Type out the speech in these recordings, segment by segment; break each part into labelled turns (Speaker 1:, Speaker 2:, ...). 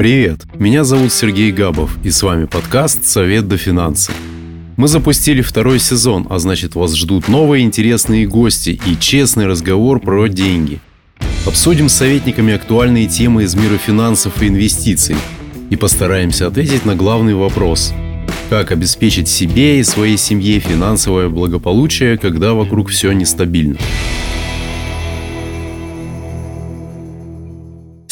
Speaker 1: Привет, меня зовут Сергей Габов, и с вами подкаст «Совет до финансы». Мы запустили второй сезон, а значит вас ждут новые интересные гости и честный разговор про деньги. Обсудим с советниками актуальные темы из мира финансов и инвестиций и постараемся ответить на главный вопрос – как обеспечить себе и своей семье финансовое благополучие, когда вокруг все нестабильно.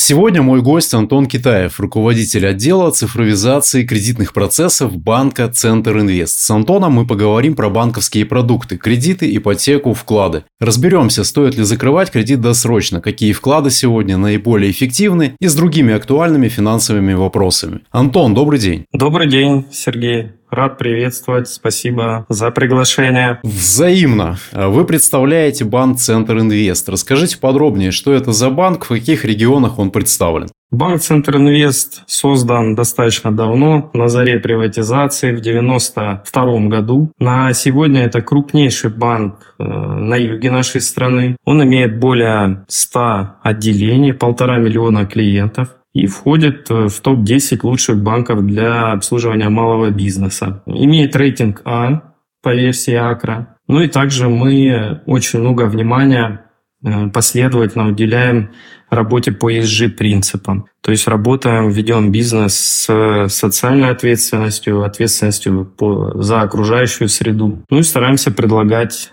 Speaker 1: Сегодня мой гость Антон Китаев, руководитель отдела цифровизации кредитных процессов банка Центр Инвест. С Антоном мы поговорим про банковские продукты, кредиты, ипотеку, вклады. Разберемся, стоит ли закрывать кредит досрочно, какие вклады сегодня наиболее эффективны и с другими актуальными финансовыми вопросами. Антон, добрый день.
Speaker 2: Добрый день, Сергей. Рад приветствовать. Спасибо за приглашение.
Speaker 1: Взаимно. Вы представляете банк Центр Инвест. Расскажите подробнее, что это за банк, в каких регионах он представлен.
Speaker 2: Банк Центр Инвест создан достаточно давно, на заре приватизации в 92 году. На сегодня это крупнейший банк э, на юге нашей страны. Он имеет более 100 отделений, полтора миллиона клиентов и входит э, в топ-10 лучших банков для обслуживания малого бизнеса. Имеет рейтинг А по версии Акра. Ну и также мы очень много внимания э, последовательно уделяем работе по ESG принципам. То есть работаем, ведем бизнес с социальной ответственностью, ответственностью по, за окружающую среду. Ну и стараемся предлагать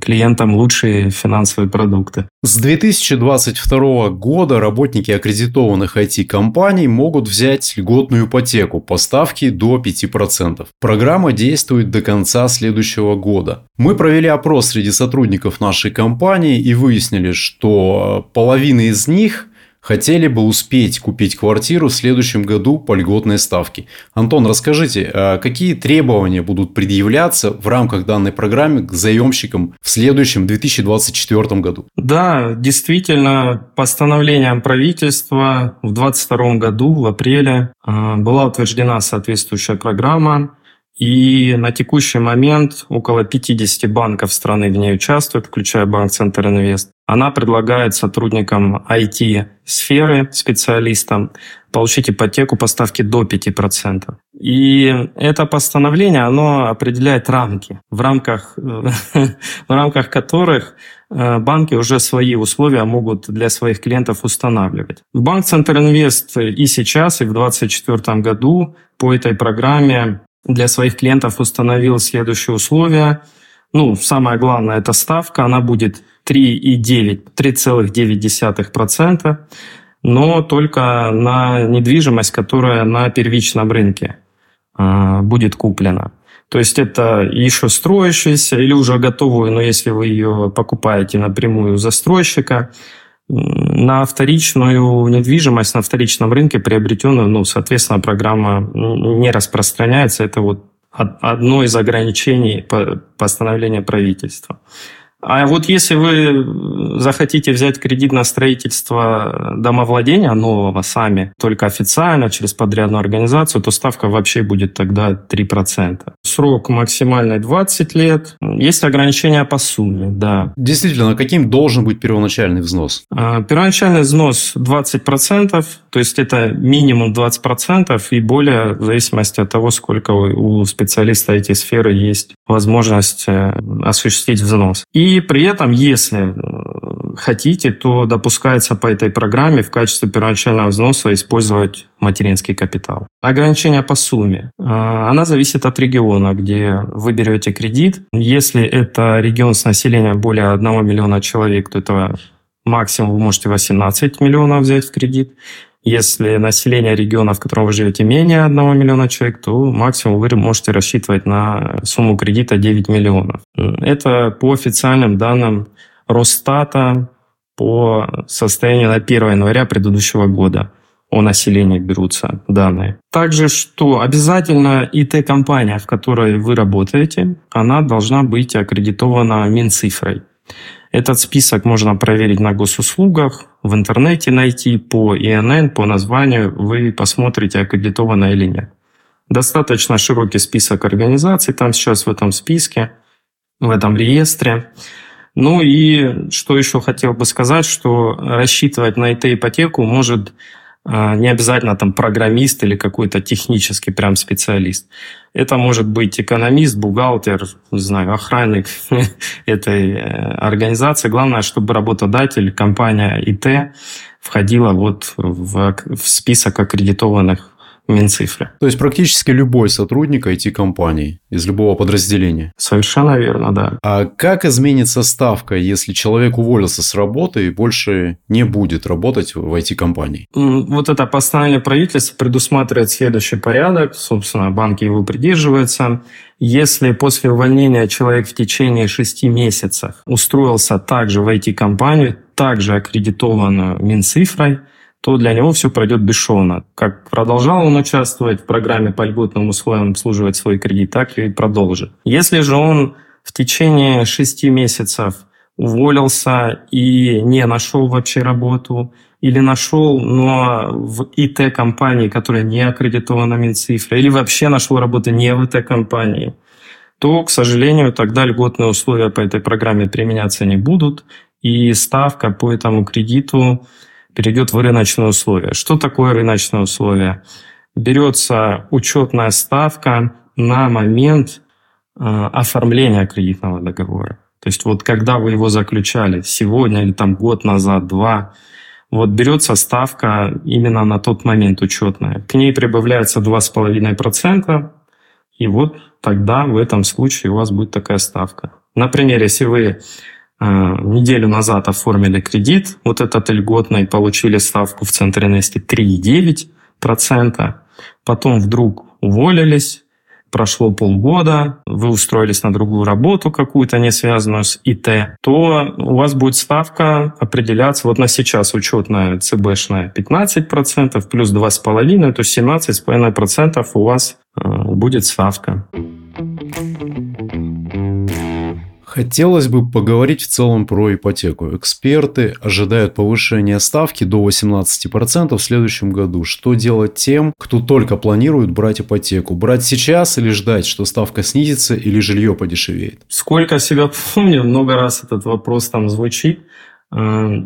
Speaker 2: клиентам лучшие финансовые продукты.
Speaker 1: С 2022 года работники аккредитованных IT-компаний могут взять льготную ипотеку по ставке до 5%. Программа действует до конца следующего года. Мы провели опрос среди сотрудников нашей компании и выяснили, что половина из них – хотели бы успеть купить квартиру в следующем году по льготной ставке. Антон, расскажите, а какие требования будут предъявляться в рамках данной программы к заемщикам в следующем 2024 году?
Speaker 2: Да, действительно, постановлением правительства в 2022 году, в апреле, а, была утверждена соответствующая программа. И на текущий момент около 50 банков страны в ней участвуют, включая Банк Центр Инвест. Она предлагает сотрудникам IT-сферы, специалистам, получить ипотеку по ставке до 5%. И это постановление, оно определяет рамки, в рамках, в рамках которых э, банки уже свои условия могут для своих клиентов устанавливать. Банк Центр Инвест и сейчас, и в 2024 году по этой программе для своих клиентов установил следующие условия. Ну, самое главное, это ставка, она будет 3,9, 3,9%, но только на недвижимость, которая на первичном рынке э, будет куплена. То есть это еще строящаяся или уже готовую, но если вы ее покупаете напрямую у застройщика, на вторичную недвижимость на вторичном рынке приобретенную, ну, соответственно, программа не распространяется. Это вот одно из ограничений постановления правительства. А вот если вы захотите взять кредит на строительство домовладения нового сами, только официально, через подрядную организацию, то ставка вообще будет тогда 3%. Срок максимальный 20 лет. Есть ограничения по сумме, да.
Speaker 1: Действительно, каким должен быть первоначальный взнос?
Speaker 2: А, первоначальный взнос 20%, то есть это минимум 20% и более в зависимости от того, сколько у специалиста эти сферы есть возможность э, осуществить взнос. И при этом, если э, хотите, то допускается по этой программе в качестве первоначального взноса использовать материнский капитал. Ограничение по сумме. Э, она зависит от региона, где вы берете кредит. Если это регион с населением более 1 миллиона человек, то это максимум вы можете 18 миллионов взять в кредит. Если население региона, в котором вы живете, менее 1 миллиона человек, то максимум вы можете рассчитывать на сумму кредита 9 миллионов. Это по официальным данным Росстата по состоянию на 1 января предыдущего года о населении берутся данные. Также, что обязательно ИТ-компания, в которой вы работаете, она должна быть аккредитована Минцифрой. Этот список можно проверить на госуслугах, в интернете найти по ИНН, по названию, вы посмотрите, аккредитовано или нет. Достаточно широкий список организаций там сейчас в этом списке, в этом реестре. Ну и что еще хотел бы сказать, что рассчитывать на эту ипотеку может не обязательно там программист или какой-то технический прям специалист. Это может быть экономист, бухгалтер, не знаю, охранник этой э, организации. Главное, чтобы работодатель, компания ИТ входила вот в, в список аккредитованных Минцифры.
Speaker 1: То есть практически любой сотрудник IT-компании из любого подразделения.
Speaker 2: Совершенно верно, да.
Speaker 1: А как изменится ставка, если человек уволился с работы и больше не будет работать в IT-компании?
Speaker 2: Вот это постановление правительства предусматривает следующий порядок. Собственно, банки его придерживаются. Если после увольнения человек в течение шести месяцев устроился также в IT-компанию, также аккредитованную Минцифрой, то для него все пройдет бесшовно. Как продолжал он участвовать в программе по льготным условиям обслуживать свой кредит, так и продолжит. Если же он в течение шести месяцев уволился и не нашел вообще работу, или нашел, но в ИТ-компании, которая не аккредитована Минцифрой, или вообще нашел работу не в ИТ-компании, то, к сожалению, тогда льготные условия по этой программе применяться не будут, и ставка по этому кредиту перейдет в рыночные условия. Что такое рыночные условия? Берется учетная ставка на момент э, оформления кредитного договора. То есть вот когда вы его заключали, сегодня или там год назад, два, вот берется ставка именно на тот момент учетная. К ней прибавляется 2,5%, и вот тогда в этом случае у вас будет такая ставка. Например, если вы неделю назад оформили кредит, вот этот льготный, получили ставку в Центре Нести 3,9%, потом вдруг уволились, прошло полгода, вы устроились на другую работу какую-то, не связанную с ИТ, то у вас будет ставка определяться, вот на сейчас учетная ЦБшная 15%, плюс 2,5%, то есть 17,5% у вас э, будет ставка.
Speaker 1: Хотелось бы поговорить в целом про ипотеку. Эксперты ожидают повышения ставки до 18% в следующем году. Что делать тем, кто только планирует брать ипотеку? Брать сейчас или ждать, что ставка снизится или жилье подешевеет?
Speaker 2: Сколько себя помню, много раз этот вопрос там звучит. Э,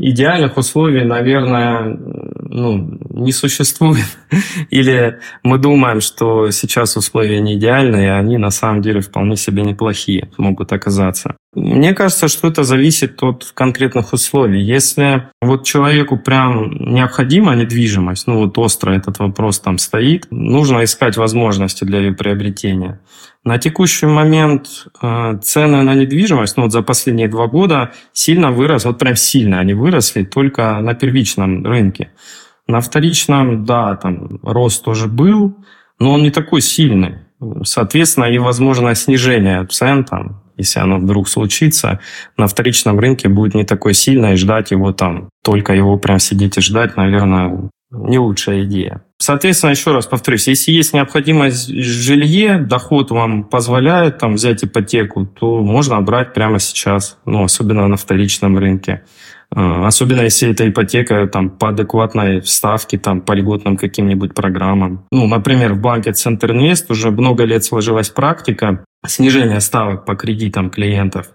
Speaker 2: идеальных условий, наверное, ну, не существует. Или мы думаем, что сейчас условия не идеальные, и они на самом деле вполне себе неплохие могут оказаться. Мне кажется, что это зависит от конкретных условий. Если вот человеку прям необходима недвижимость, ну вот остро этот вопрос там стоит, нужно искать возможности для ее приобретения. На текущий момент э, цены на недвижимость, ну вот за последние два года сильно вырос, вот прям сильно они выросли только на первичном рынке. На вторичном, да, там рост тоже был, но он не такой сильный. Соответственно, и возможно снижение цен, там, если оно вдруг случится, на вторичном рынке будет не такой сильно, и ждать его там, только его прям сидеть и ждать, наверное, не лучшая идея. Соответственно, еще раз повторюсь, если есть необходимость в жилье, доход вам позволяет там взять ипотеку, то можно брать прямо сейчас, ну, особенно на вторичном рынке. А, особенно если это ипотека там, по адекватной ставке, там, по льготным каким-нибудь программам. Ну, например, в банке Центринвест уже много лет сложилась практика снижения ставок по кредитам клиентов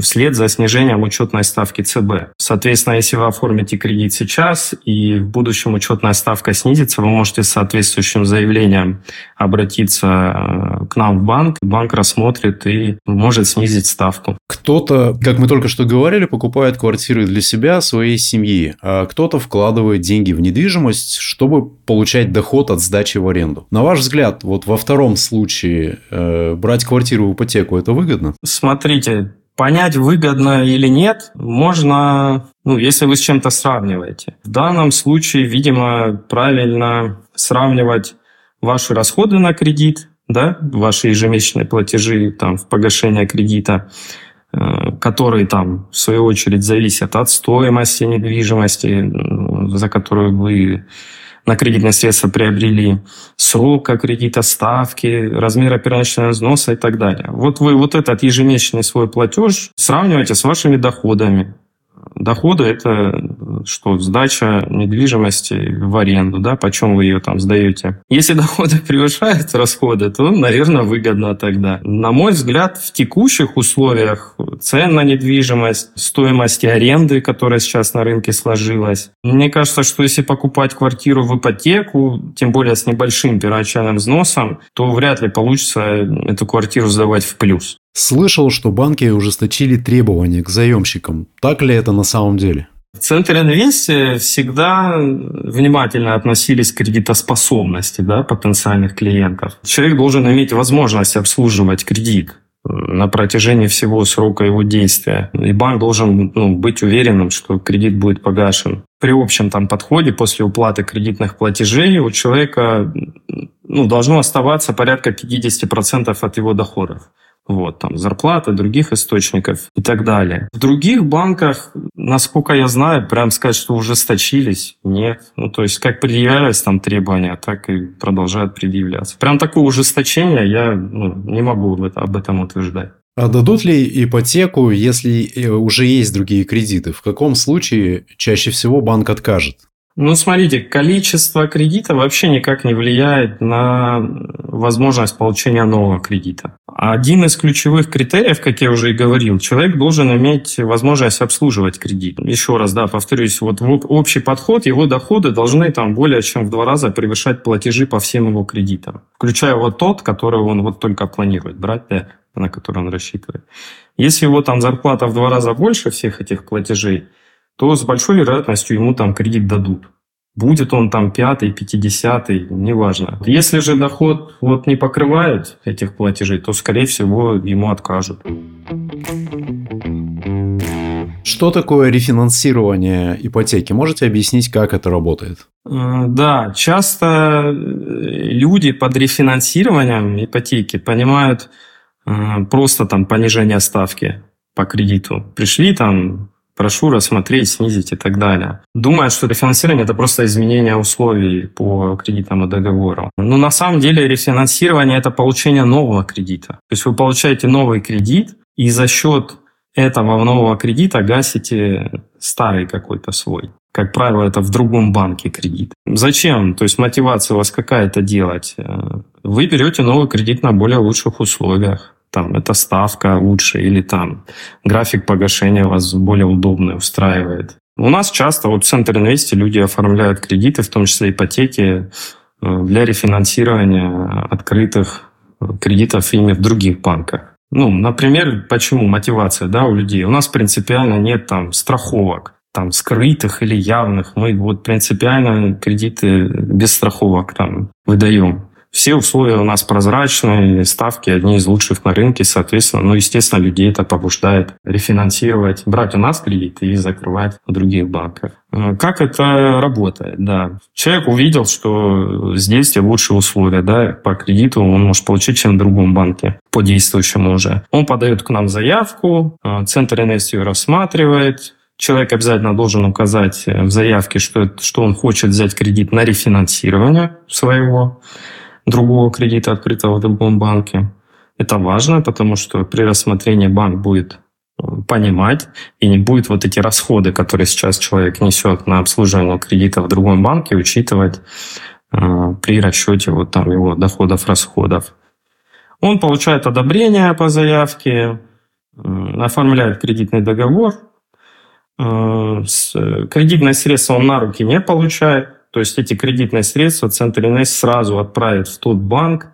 Speaker 2: вслед за снижением учетной ставки ЦБ. Соответственно, если вы оформите кредит сейчас и в будущем учетная ставка снизится, вы можете с соответствующим заявлением обратиться э, к нам в банк. Банк рассмотрит и может снизить ставку.
Speaker 1: Кто-то, как мы только что говорили, покупает квартиры для себя, своей семьи, а кто-то вкладывает деньги в недвижимость, чтобы получать доход от сдачи в аренду. На ваш взгляд, вот во втором случае э, брать квартиру в ипотеку это выгодно?
Speaker 2: Смотрите, Понять, выгодно или нет, можно, ну, если вы с чем-то сравниваете. В данном случае, видимо, правильно сравнивать ваши расходы на кредит, да, ваши ежемесячные платежи там, в погашение кредита, э, которые там, в свою очередь, зависят от стоимости недвижимости, за которую вы на кредитные средства приобрели, срока кредита, ставки, размера первоначального взноса и так далее. Вот вы вот этот ежемесячный свой платеж сравниваете с вашими доходами. Доходы – это что, сдача недвижимости в аренду, да, почем вы ее там сдаете. Если доходы превышают расходы, то, наверное, выгодно тогда. На мой взгляд, в текущих условиях цен на недвижимость, стоимости аренды, которая сейчас на рынке сложилась, мне кажется, что если покупать квартиру в ипотеку, тем более с небольшим первоначальным взносом, то вряд ли получится эту квартиру сдавать в плюс.
Speaker 1: Слышал, что банки ужесточили требования к заемщикам. Так ли это на самом деле?
Speaker 2: В Центре инвесте всегда внимательно относились к кредитоспособности да, потенциальных клиентов. Человек должен иметь возможность обслуживать кредит на протяжении всего срока его действия. И банк должен ну, быть уверенным, что кредит будет погашен. При общем там подходе после уплаты кредитных платежей у человека ну, должно оставаться порядка 50% от его доходов вот, там, зарплаты, других источников и так далее. В других банках, насколько я знаю, прям сказать, что ужесточились, нет. Ну, то есть, как предъявлялись там требования, так и продолжают предъявляться. Прям такое ужесточение я ну, не могу об этом утверждать.
Speaker 1: А дадут ли ипотеку, если э, уже есть другие кредиты? В каком случае чаще всего банк откажет?
Speaker 2: Ну, смотрите, количество кредита вообще никак не влияет на возможность получения нового кредита. Один из ключевых критериев, как я уже и говорил, человек должен иметь возможность обслуживать кредит. Еще раз, да, повторюсь, вот общий подход, его доходы должны там более чем в два раза превышать платежи по всем его кредитам, включая вот тот, который он вот только планирует брать, да, на который он рассчитывает. Если его там зарплата в два раза больше всех этих платежей, то с большой вероятностью ему там кредит дадут. Будет он там пятый, пятидесятый, неважно. Если же доход вот не покрывает этих платежей, то, скорее всего, ему откажут.
Speaker 1: Что такое рефинансирование ипотеки? Можете объяснить, как это работает?
Speaker 2: Э, да, часто э, люди под рефинансированием ипотеки понимают э, просто там понижение ставки по кредиту. Пришли там прошу рассмотреть, снизить и так далее. Думают, что рефинансирование – это просто изменение условий по кредитному договору. Но на самом деле рефинансирование – это получение нового кредита. То есть вы получаете новый кредит, и за счет этого нового кредита гасите старый какой-то свой. Как правило, это в другом банке кредит. Зачем? То есть мотивация у вас какая-то делать? Вы берете новый кредит на более лучших условиях там эта ставка лучше или там график погашения вас более удобный устраивает. У нас часто вот в Центр Инвести люди оформляют кредиты, в том числе ипотеки, э, для рефинансирования открытых кредитов ими в других банках. Ну, например, почему мотивация да, у людей? У нас принципиально нет там страховок, там скрытых или явных. Мы вот принципиально кредиты без страховок там выдаем. Все условия у нас прозрачные, ставки одни из лучших на рынке, соответственно, ну, естественно, людей это побуждает рефинансировать, брать у нас кредиты и закрывать в других банках. Э, как это работает? Да. Человек увидел, что здесь лучшие условия да, по кредиту он может получить, чем в другом банке, по действующему уже. Он подает к нам заявку, э, Центр НС ее рассматривает, Человек обязательно должен указать в заявке, что, что он хочет взять кредит на рефинансирование своего другого кредита, открытого в другом банке. Это важно, потому что при рассмотрении банк будет э, понимать и не будет вот эти расходы, которые сейчас человек несет на обслуживание кредита в другом банке, учитывать э, при расчете вот там его доходов-расходов. Он получает одобрение по заявке, э, оформляет кредитный договор, э, с, кредитное средство он на руки не получает, то есть эти кредитные средства Центр Инвест сразу отправит в тот банк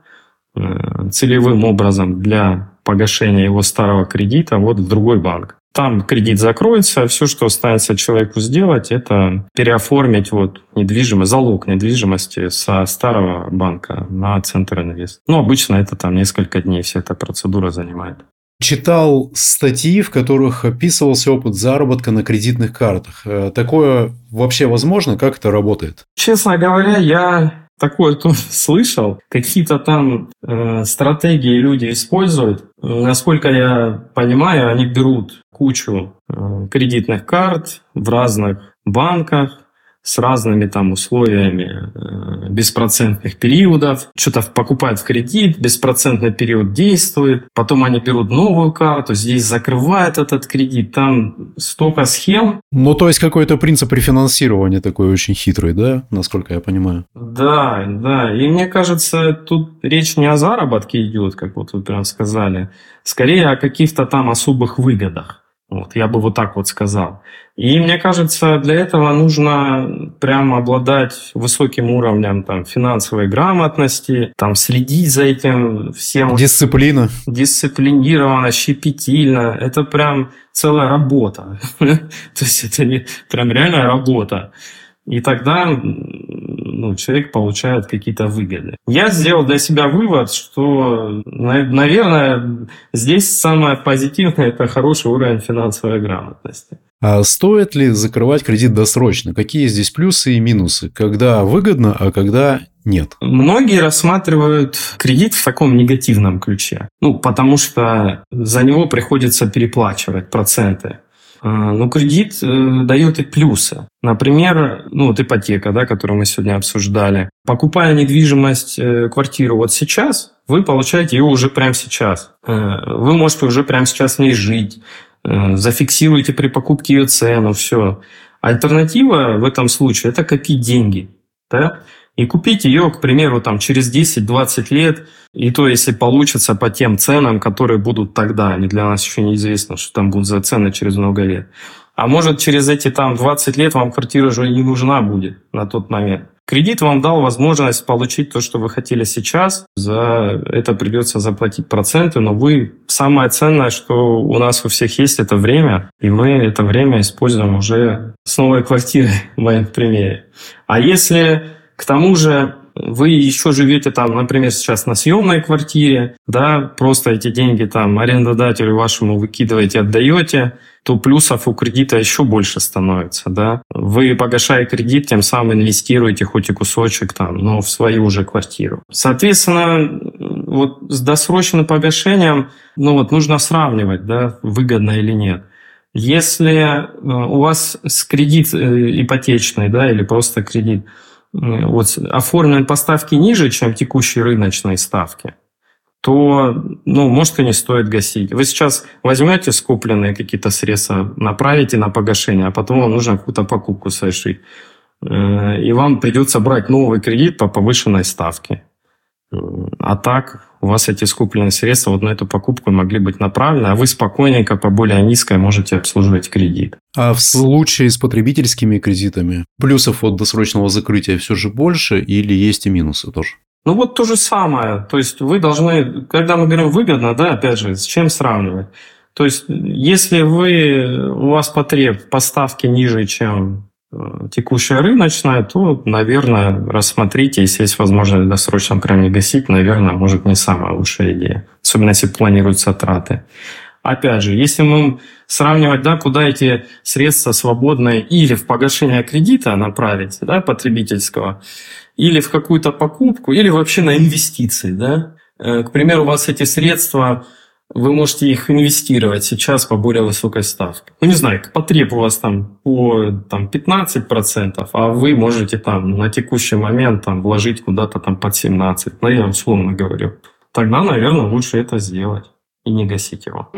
Speaker 2: э, целевым образом для погашения его старого кредита вот в другой банк. Там кредит закроется, все, что останется человеку сделать, это переоформить вот недвижимость, залог недвижимости со старого банка на Центр Инвест. Ну, обычно это там несколько дней вся эта процедура занимает.
Speaker 1: Читал статьи, в которых описывался опыт заработка на кредитных картах. Э, такое вообще возможно? Как это работает?
Speaker 2: Честно говоря, я такое то слышал. Какие-то там э, стратегии люди используют. Насколько я понимаю, они берут кучу э, кредитных карт в разных банках, с разными там условиями э, беспроцентных периодов. Что-то покупают в кредит, беспроцентный период действует, потом они берут новую карту, здесь закрывают этот кредит, там столько схем.
Speaker 1: Ну, то есть какой-то принцип рефинансирования такой очень хитрый, да, насколько я понимаю?
Speaker 2: Да, да, и мне кажется, тут речь не о заработке идет, как вот вы прям сказали, скорее о каких-то там особых выгодах. Вот, я бы вот так вот сказал. И мне кажется, для этого нужно прямо обладать высоким уровнем там, финансовой грамотности, там, следить за этим всем.
Speaker 1: Дисциплина.
Speaker 2: Дисциплинированно, щепетильно. Это прям целая работа. То есть это прям реальная работа. И тогда ну, человек получает какие-то выгоды. Я сделал для себя вывод, что, наверное, здесь самое позитивное – это хороший уровень финансовой грамотности.
Speaker 1: А стоит ли закрывать кредит досрочно? Какие здесь плюсы и минусы? Когда выгодно, а когда нет?
Speaker 2: Многие рассматривают кредит в таком негативном ключе. Ну, потому что за него приходится переплачивать проценты. А, но кредит э, дает и плюсы. Например, ну вот ипотека, да, которую мы сегодня обсуждали. Покупая недвижимость, э, квартиру вот сейчас, вы получаете ее уже прямо сейчас. Э, вы можете уже прямо сейчас в ней жить. Зафиксируете при покупке ее цену, все. Альтернатива в этом случае – это копить деньги. Да? И купить ее, к примеру, там, через 10-20 лет, и то, если получится по тем ценам, которые будут тогда, они для нас еще неизвестно, что там будут за цены через много лет. А может, через эти там 20 лет вам квартира уже не нужна будет на тот момент. Кредит вам дал возможность получить то, что вы хотели сейчас. За это придется заплатить проценты, но вы... Самое ценное, что у нас у всех есть, это время. И мы это время используем уже с новой квартирой, в моем примере. А если к тому же вы еще живете там, например, сейчас на съемной квартире, да, просто эти деньги там арендодателю вашему выкидываете, отдаете, то плюсов у кредита еще больше становится, да. Вы, погашая кредит, тем самым инвестируете хоть и кусочек там, но в свою уже квартиру. Соответственно, вот с досрочным погашением, ну вот нужно сравнивать, да, выгодно или нет. Если э, у вас с кредит э, ипотечный, да, или просто кредит, вот, оформлены поставки ниже, чем текущие рыночные ставки, то, ну, может, и не стоит гасить. Вы сейчас возьмете скупленные какие-то средства, направите на погашение, а потом вам нужно какую-то покупку совершить. Э, и вам придется брать новый кредит по повышенной ставке. А так у вас эти скупленные средства вот на эту покупку могли быть направлены, а вы спокойненько по более низкой можете обслуживать кредит.
Speaker 1: А в случае с потребительскими кредитами плюсов от досрочного закрытия все же больше или есть и минусы тоже?
Speaker 2: Ну вот то же самое. То есть вы должны, когда мы говорим выгодно, да, опять же, с чем сравнивать? То есть если вы, у вас потреб поставки ниже, чем текущая рыночная, то, наверное, рассмотрите, если есть возможность в досрочном крайне гасить, наверное, может не самая лучшая идея, особенно если планируются траты. Опять же, если мы сравнивать, да, куда эти средства свободные или в погашение кредита направить, да, потребительского, или в какую-то покупку, или вообще на инвестиции, да. Э, к примеру, у вас эти средства вы можете их инвестировать сейчас по более высокой ставке. Ну, не знаю, потреб у вас там по там, 15%, а вы можете там на текущий момент там, вложить куда-то там под 17%. Ну, я условно говорю. Тогда, наверное, лучше это сделать и не гасить его.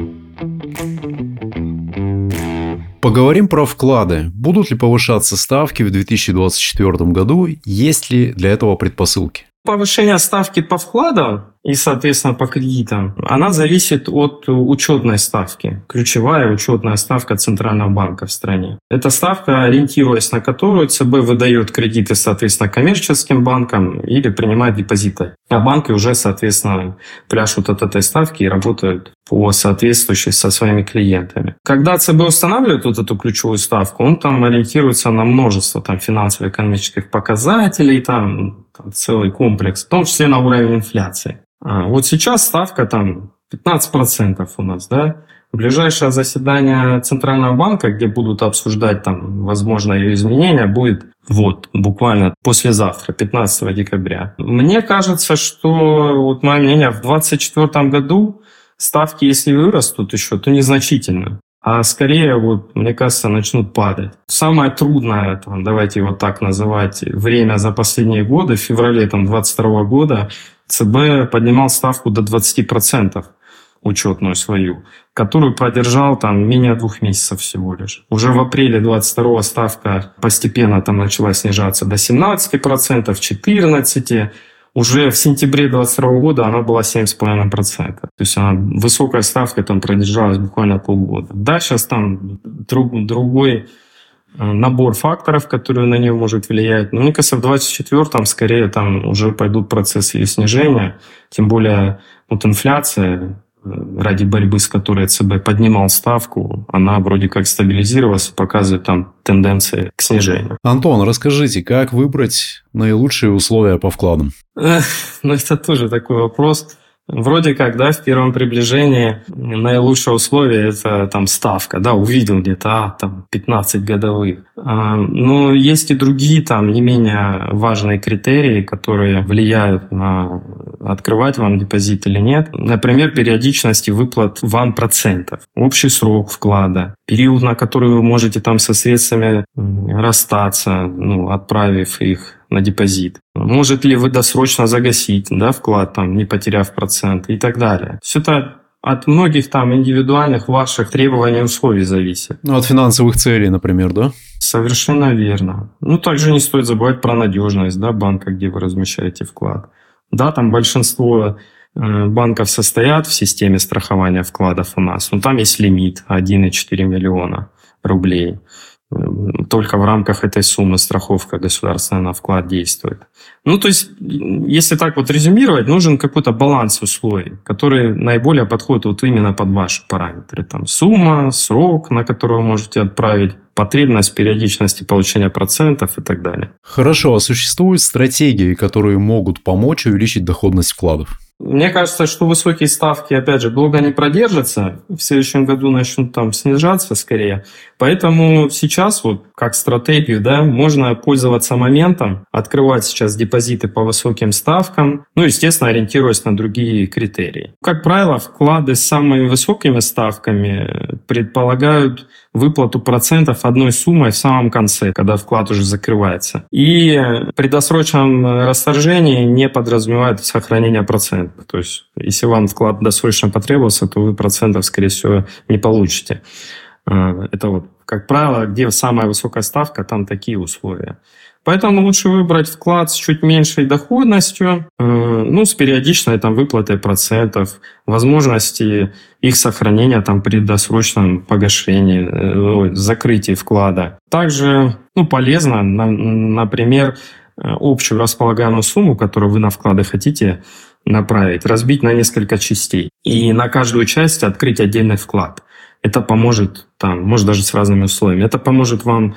Speaker 1: Поговорим про вклады. Будут ли повышаться ставки в 2024 году? Есть ли для этого предпосылки?
Speaker 2: Повышение ставки по вкладам и, соответственно, по кредитам, она зависит от учетной ставки. Ключевая учетная ставка Центрального банка в стране. Эта ставка, ориентируясь на которую ЦБ выдает кредиты, соответственно, коммерческим банкам или принимает депозиты. А банки уже, соответственно, пляшут от этой ставки и работают по соответствующей со своими клиентами. Когда ЦБ устанавливает вот эту ключевую ставку, он там ориентируется на множество там, финансово-экономических показателей, там, там целый комплекс, в том числе на уровень инфляции. А, вот сейчас ставка там 15% у нас, да. Ближайшее заседание Центрального банка, где будут обсуждать там возможные изменения, будет вот буквально послезавтра, 15 декабря. Мне кажется, что вот мое мнение, в 2024 году ставки, если вырастут еще, то незначительно. А скорее, вот, мне кажется, начнут падать. Самое трудное, там, давайте его так называть, время за последние годы, в феврале там, 2022 года ЦБ поднимал ставку до 20% учетную свою, которую продержал там менее двух месяцев всего лишь. Уже в апреле 22 ставка постепенно там начала снижаться до 17%, 14%. Уже в сентябре 22 года она была 7,5%. То есть она, высокая ставка там продержалась буквально полгода. Да, сейчас там друг, другой э, набор факторов, которые на нее может влиять. Но мне кажется, в 24-м скорее там уже пойдут процессы ее снижения. Тем более вот инфляция, ради борьбы с которой ЦБ поднимал ставку, она вроде как стабилизировалась показывает там тенденции к снижению.
Speaker 1: Антон, расскажите, как выбрать наилучшие условия по вкладам?
Speaker 2: Ну, это тоже такой вопрос. Вроде как, да, в первом приближении наилучшее условие – это там ставка, да, увидел где-то, а, там, 15 годовых. А, но есть и другие там не менее важные критерии, которые влияют на открывать вам депозит или нет. Например, периодичности выплат вам процентов, общий срок вклада, период, на который вы можете там со средствами расстаться, ну, отправив их на депозит. Может ли вы досрочно загасить да, вклад, там, не потеряв процент и так далее. Все это от многих там индивидуальных ваших требований и условий зависит.
Speaker 1: Ну, от финансовых целей, например, да?
Speaker 2: Совершенно верно. Ну, также не стоит забывать про надежность да, банка, где вы размещаете вклад. Да, там большинство э, банков состоят в системе страхования вкладов у нас, но там есть лимит 1,4 миллиона рублей. Только в рамках этой суммы страховка государственная на вклад действует. Ну, то есть, если так вот резюмировать, нужен какой-то баланс условий, который наиболее подходит вот именно под ваши параметры. Там сумма, срок, на который вы можете отправить, потребность периодичности получения процентов и так далее.
Speaker 1: Хорошо, а существуют стратегии, которые могут помочь увеличить доходность вкладов?
Speaker 2: Мне кажется, что высокие ставки, опять же, долго не продержатся. В следующем году начнут там снижаться скорее. Поэтому сейчас вот как стратегию, да, можно пользоваться моментом, открывать сейчас депозиты по высоким ставкам, ну, естественно, ориентируясь на другие критерии. Как правило, вклады с самыми высокими ставками предполагают выплату процентов одной суммой в самом конце, когда вклад уже закрывается. И при досрочном расторжении не подразумевает сохранение процентов. То есть, если вам вклад досрочно потребовался, то вы процентов, скорее всего, не получите. Э, это вот, как правило, где самая высокая ставка, там такие условия. Поэтому лучше выбрать вклад с чуть меньшей доходностью, э, ну, с периодичной там выплатой процентов, возможности их сохранения там при досрочном погашении, э, закрытии вклада. Также, ну, полезно, например, общую располагаемую сумму, которую вы на вклады хотите направить, разбить на несколько частей и на каждую часть открыть отдельный вклад. Это поможет, там, может даже с разными условиями, это поможет вам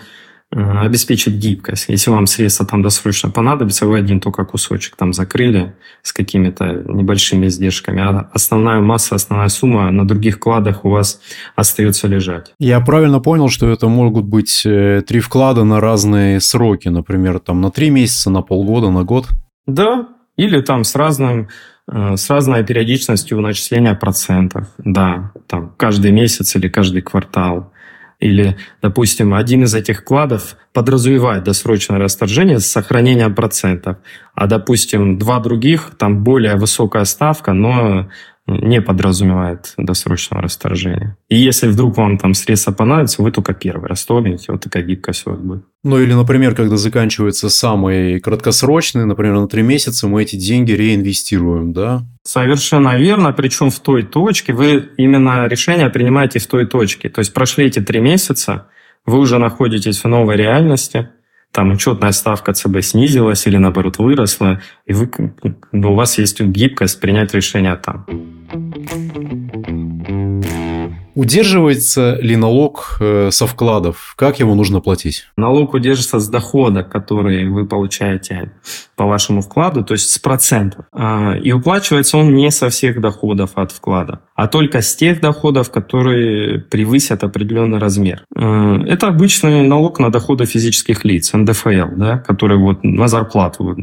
Speaker 2: э, обеспечить гибкость. Если вам средства там досрочно понадобится, вы один только кусочек там закрыли с какими-то небольшими издержками, а основная масса, основная сумма на других вкладах у вас остается лежать.
Speaker 1: Я правильно понял, что это могут быть э, три вклада на разные сроки, например, там на три месяца, на полгода, на год?
Speaker 2: Да, или там с разным с разной периодичностью начисления процентов, да, там каждый месяц или каждый квартал. Или, допустим, один из этих вкладов подразумевает досрочное расторжение с сохранением процентов, а, допустим, два других, там более высокая ставка, но не подразумевает досрочного расторжения. И если вдруг вам там средства понадобятся, вы только первый расторгнете, вот такая гибкость у вас будет.
Speaker 1: Ну или, например, когда заканчивается самый краткосрочный, например, на три месяца, мы эти деньги реинвестируем, да?
Speaker 2: Совершенно верно, причем в той точке, вы именно решение принимаете в той точке. То есть прошли эти три месяца, вы уже находитесь в новой реальности, там учетная ставка ЦБ снизилась или наоборот выросла, и вы, ну, у вас есть гибкость принять решение там.
Speaker 1: Удерживается ли налог э, со вкладов? Как его нужно платить?
Speaker 2: Налог удерживается с дохода, который вы получаете по вашему вкладу, то есть с процентов. А, и уплачивается он не со всех доходов от вклада, а только с тех доходов, которые превысят определенный размер. А, это обычный налог на доходы физических лиц, НДФЛ, да, который вот на зарплату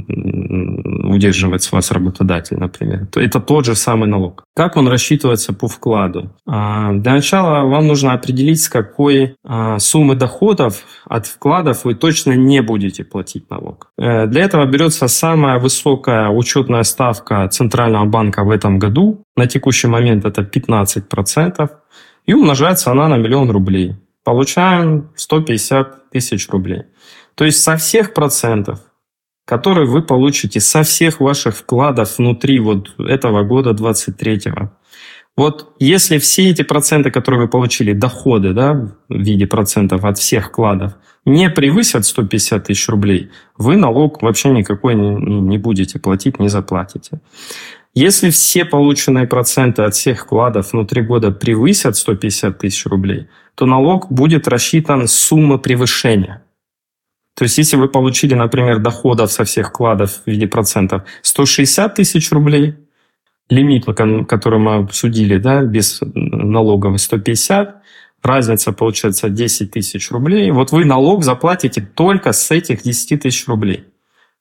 Speaker 2: удерживает с вас работодатель, например. Это тот же самый налог. Как он рассчитывается по вкладу? А, для начала вам нужно определить, с какой суммы доходов от вкладов вы точно не будете платить налог. Э, для этого берется самая высокая учетная ставка Центрального банка в этом году. На текущий момент это 15%. И умножается она на миллион рублей. Получаем 150 тысяч рублей. То есть со всех процентов, которые вы получите со всех ваших вкладов внутри вот этого года 23 -го, вот если все эти проценты, которые вы получили, доходы да, в виде процентов от всех вкладов, не превысят 150 тысяч рублей, вы налог вообще никакой не, не будете платить, не заплатите. Если все полученные проценты от всех вкладов внутри года превысят 150 тысяч рублей, то налог будет рассчитан с суммы превышения. То есть, если вы получили, например, доходов со всех вкладов в виде процентов 160 тысяч рублей, лимит, который мы обсудили, да, без налоговой 150, разница получается 10 тысяч рублей. Вот вы налог заплатите только с этих 10 тысяч рублей.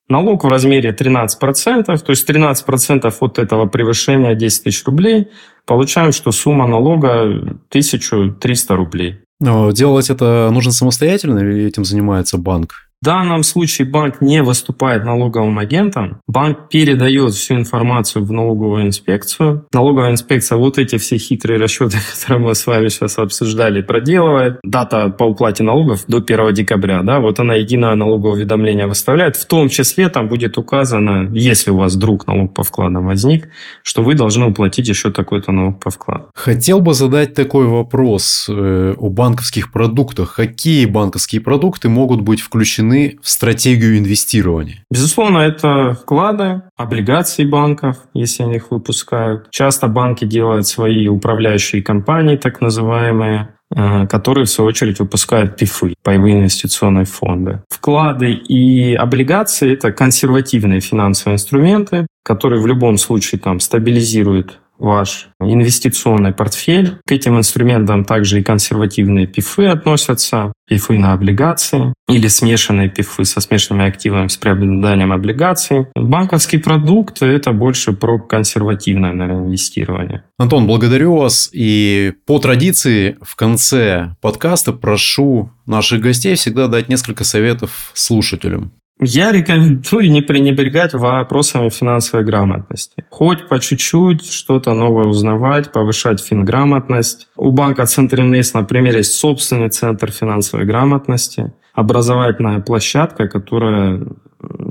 Speaker 2: Налог в размере 13%, то есть 13% от этого превышения 10 тысяч рублей, получаем, что сумма налога 1300 рублей.
Speaker 1: Но делать это нужно самостоятельно или этим занимается банк?
Speaker 2: В данном случае банк не выступает налоговым агентом. Банк передает всю информацию в налоговую инспекцию. Налоговая инспекция вот эти все хитрые расчеты, которые мы с вами сейчас обсуждали, проделывает. Дата по уплате налогов до 1 декабря. Да, вот она единое налоговое уведомление выставляет. В том числе там будет указано, если у вас вдруг налог по вкладам возник, что вы должны уплатить еще такой-то налог по вкладу.
Speaker 1: Хотел бы задать такой вопрос э, о банковских продуктах. Какие банковские продукты могут быть включены включены в стратегию инвестирования?
Speaker 2: Безусловно, это вклады, облигации банков, если они их выпускают. Часто банки делают свои управляющие компании, так называемые, э, которые, в свою очередь, выпускают ПИФы, паевые инвестиционные фонды. Вклады и облигации – это консервативные финансовые инструменты, которые в любом случае там, стабилизируют ваш инвестиционный портфель. К этим инструментам также и консервативные пифы относятся, пифы на облигации или смешанные пифы со смешанными активами с преобладанием облигаций. Банковский продукт – это больше про консервативное наверное, инвестирование.
Speaker 1: Антон, благодарю вас. И по традиции в конце подкаста прошу наших гостей всегда дать несколько советов слушателям.
Speaker 2: Я рекомендую не пренебрегать вопросами финансовой грамотности. Хоть по чуть-чуть что-то новое узнавать, повышать финграмотность. У банка Центр Инвест, например, есть собственный центр финансовой грамотности, образовательная площадка, которая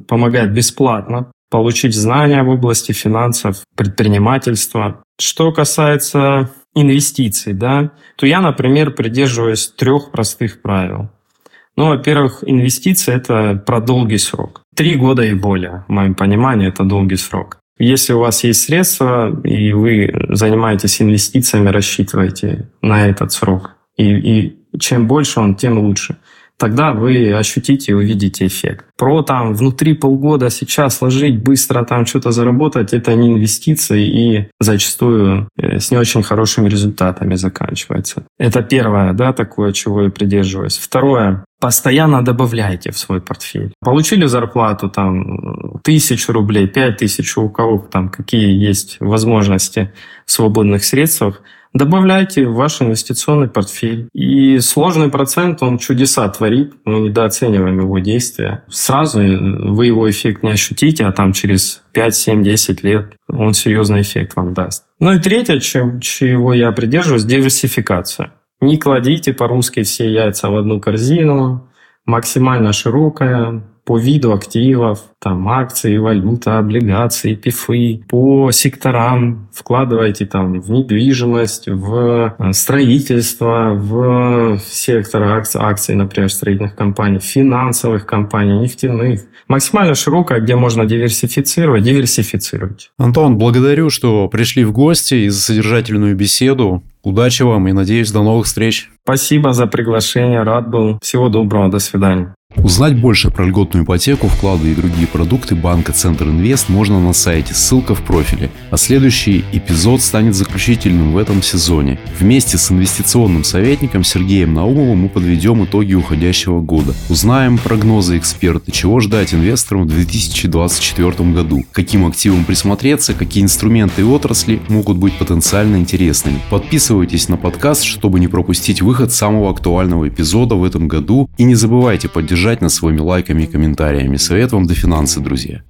Speaker 2: помогает бесплатно получить знания в области финансов, предпринимательства. Что касается инвестиций, да, то я, например, придерживаюсь трех простых правил. Ну, во-первых, инвестиции – это про долгий срок. Три года и более, в моем понимании, это долгий срок. Если у вас есть средства, и вы занимаетесь инвестициями, рассчитываете на этот срок. И, и чем больше он, тем лучше тогда вы ощутите и увидите эффект. Про там внутри полгода сейчас сложить, быстро там что-то заработать, это не инвестиции и зачастую э, с не очень хорошими результатами заканчивается. Это первое, да, такое, чего я придерживаюсь. Второе, постоянно добавляйте в свой портфель. Получили зарплату там тысячу рублей, пять тысяч, у кого там какие есть возможности в свободных средствах, добавляйте в ваш инвестиционный портфель. И сложный процент, он чудеса творит, мы недооцениваем его действия. Сразу вы его эффект не ощутите, а там через 5, 7, 10 лет он серьезный эффект вам даст. Ну и третье, чем, чего я придерживаюсь, диверсификация. Не кладите по-русски все яйца в одну корзину, максимально широкая, по виду активов, там акции, валюта, облигации, пифы, по секторам вкладывайте там в недвижимость, в э, строительство, в сектор акций, акций, например, строительных компаний, финансовых компаний, нефтяных. Максимально широкая, где можно диверсифицировать, диверсифицировать.
Speaker 1: Антон, благодарю, что пришли в гости и за содержательную беседу. Удачи вам и надеюсь до новых встреч.
Speaker 2: Спасибо за приглашение, рад был. Всего доброго, до свидания.
Speaker 1: Узнать больше про льготную ипотеку, вклады и другие продукты банка Центр Инвест можно на сайте, ссылка в профиле. А следующий эпизод станет заключительным в этом сезоне. Вместе с инвестиционным советником Сергеем Наумовым мы подведем итоги уходящего года. Узнаем прогнозы эксперта, чего ждать инвесторам в 2024 году, каким активам присмотреться, какие инструменты и отрасли могут быть потенциально интересными. Подписывайтесь на подкаст, чтобы не пропустить выход самого актуального эпизода в этом году и не забывайте поддержать нас своими лайками и комментариями. Совет вам до финансы, друзья.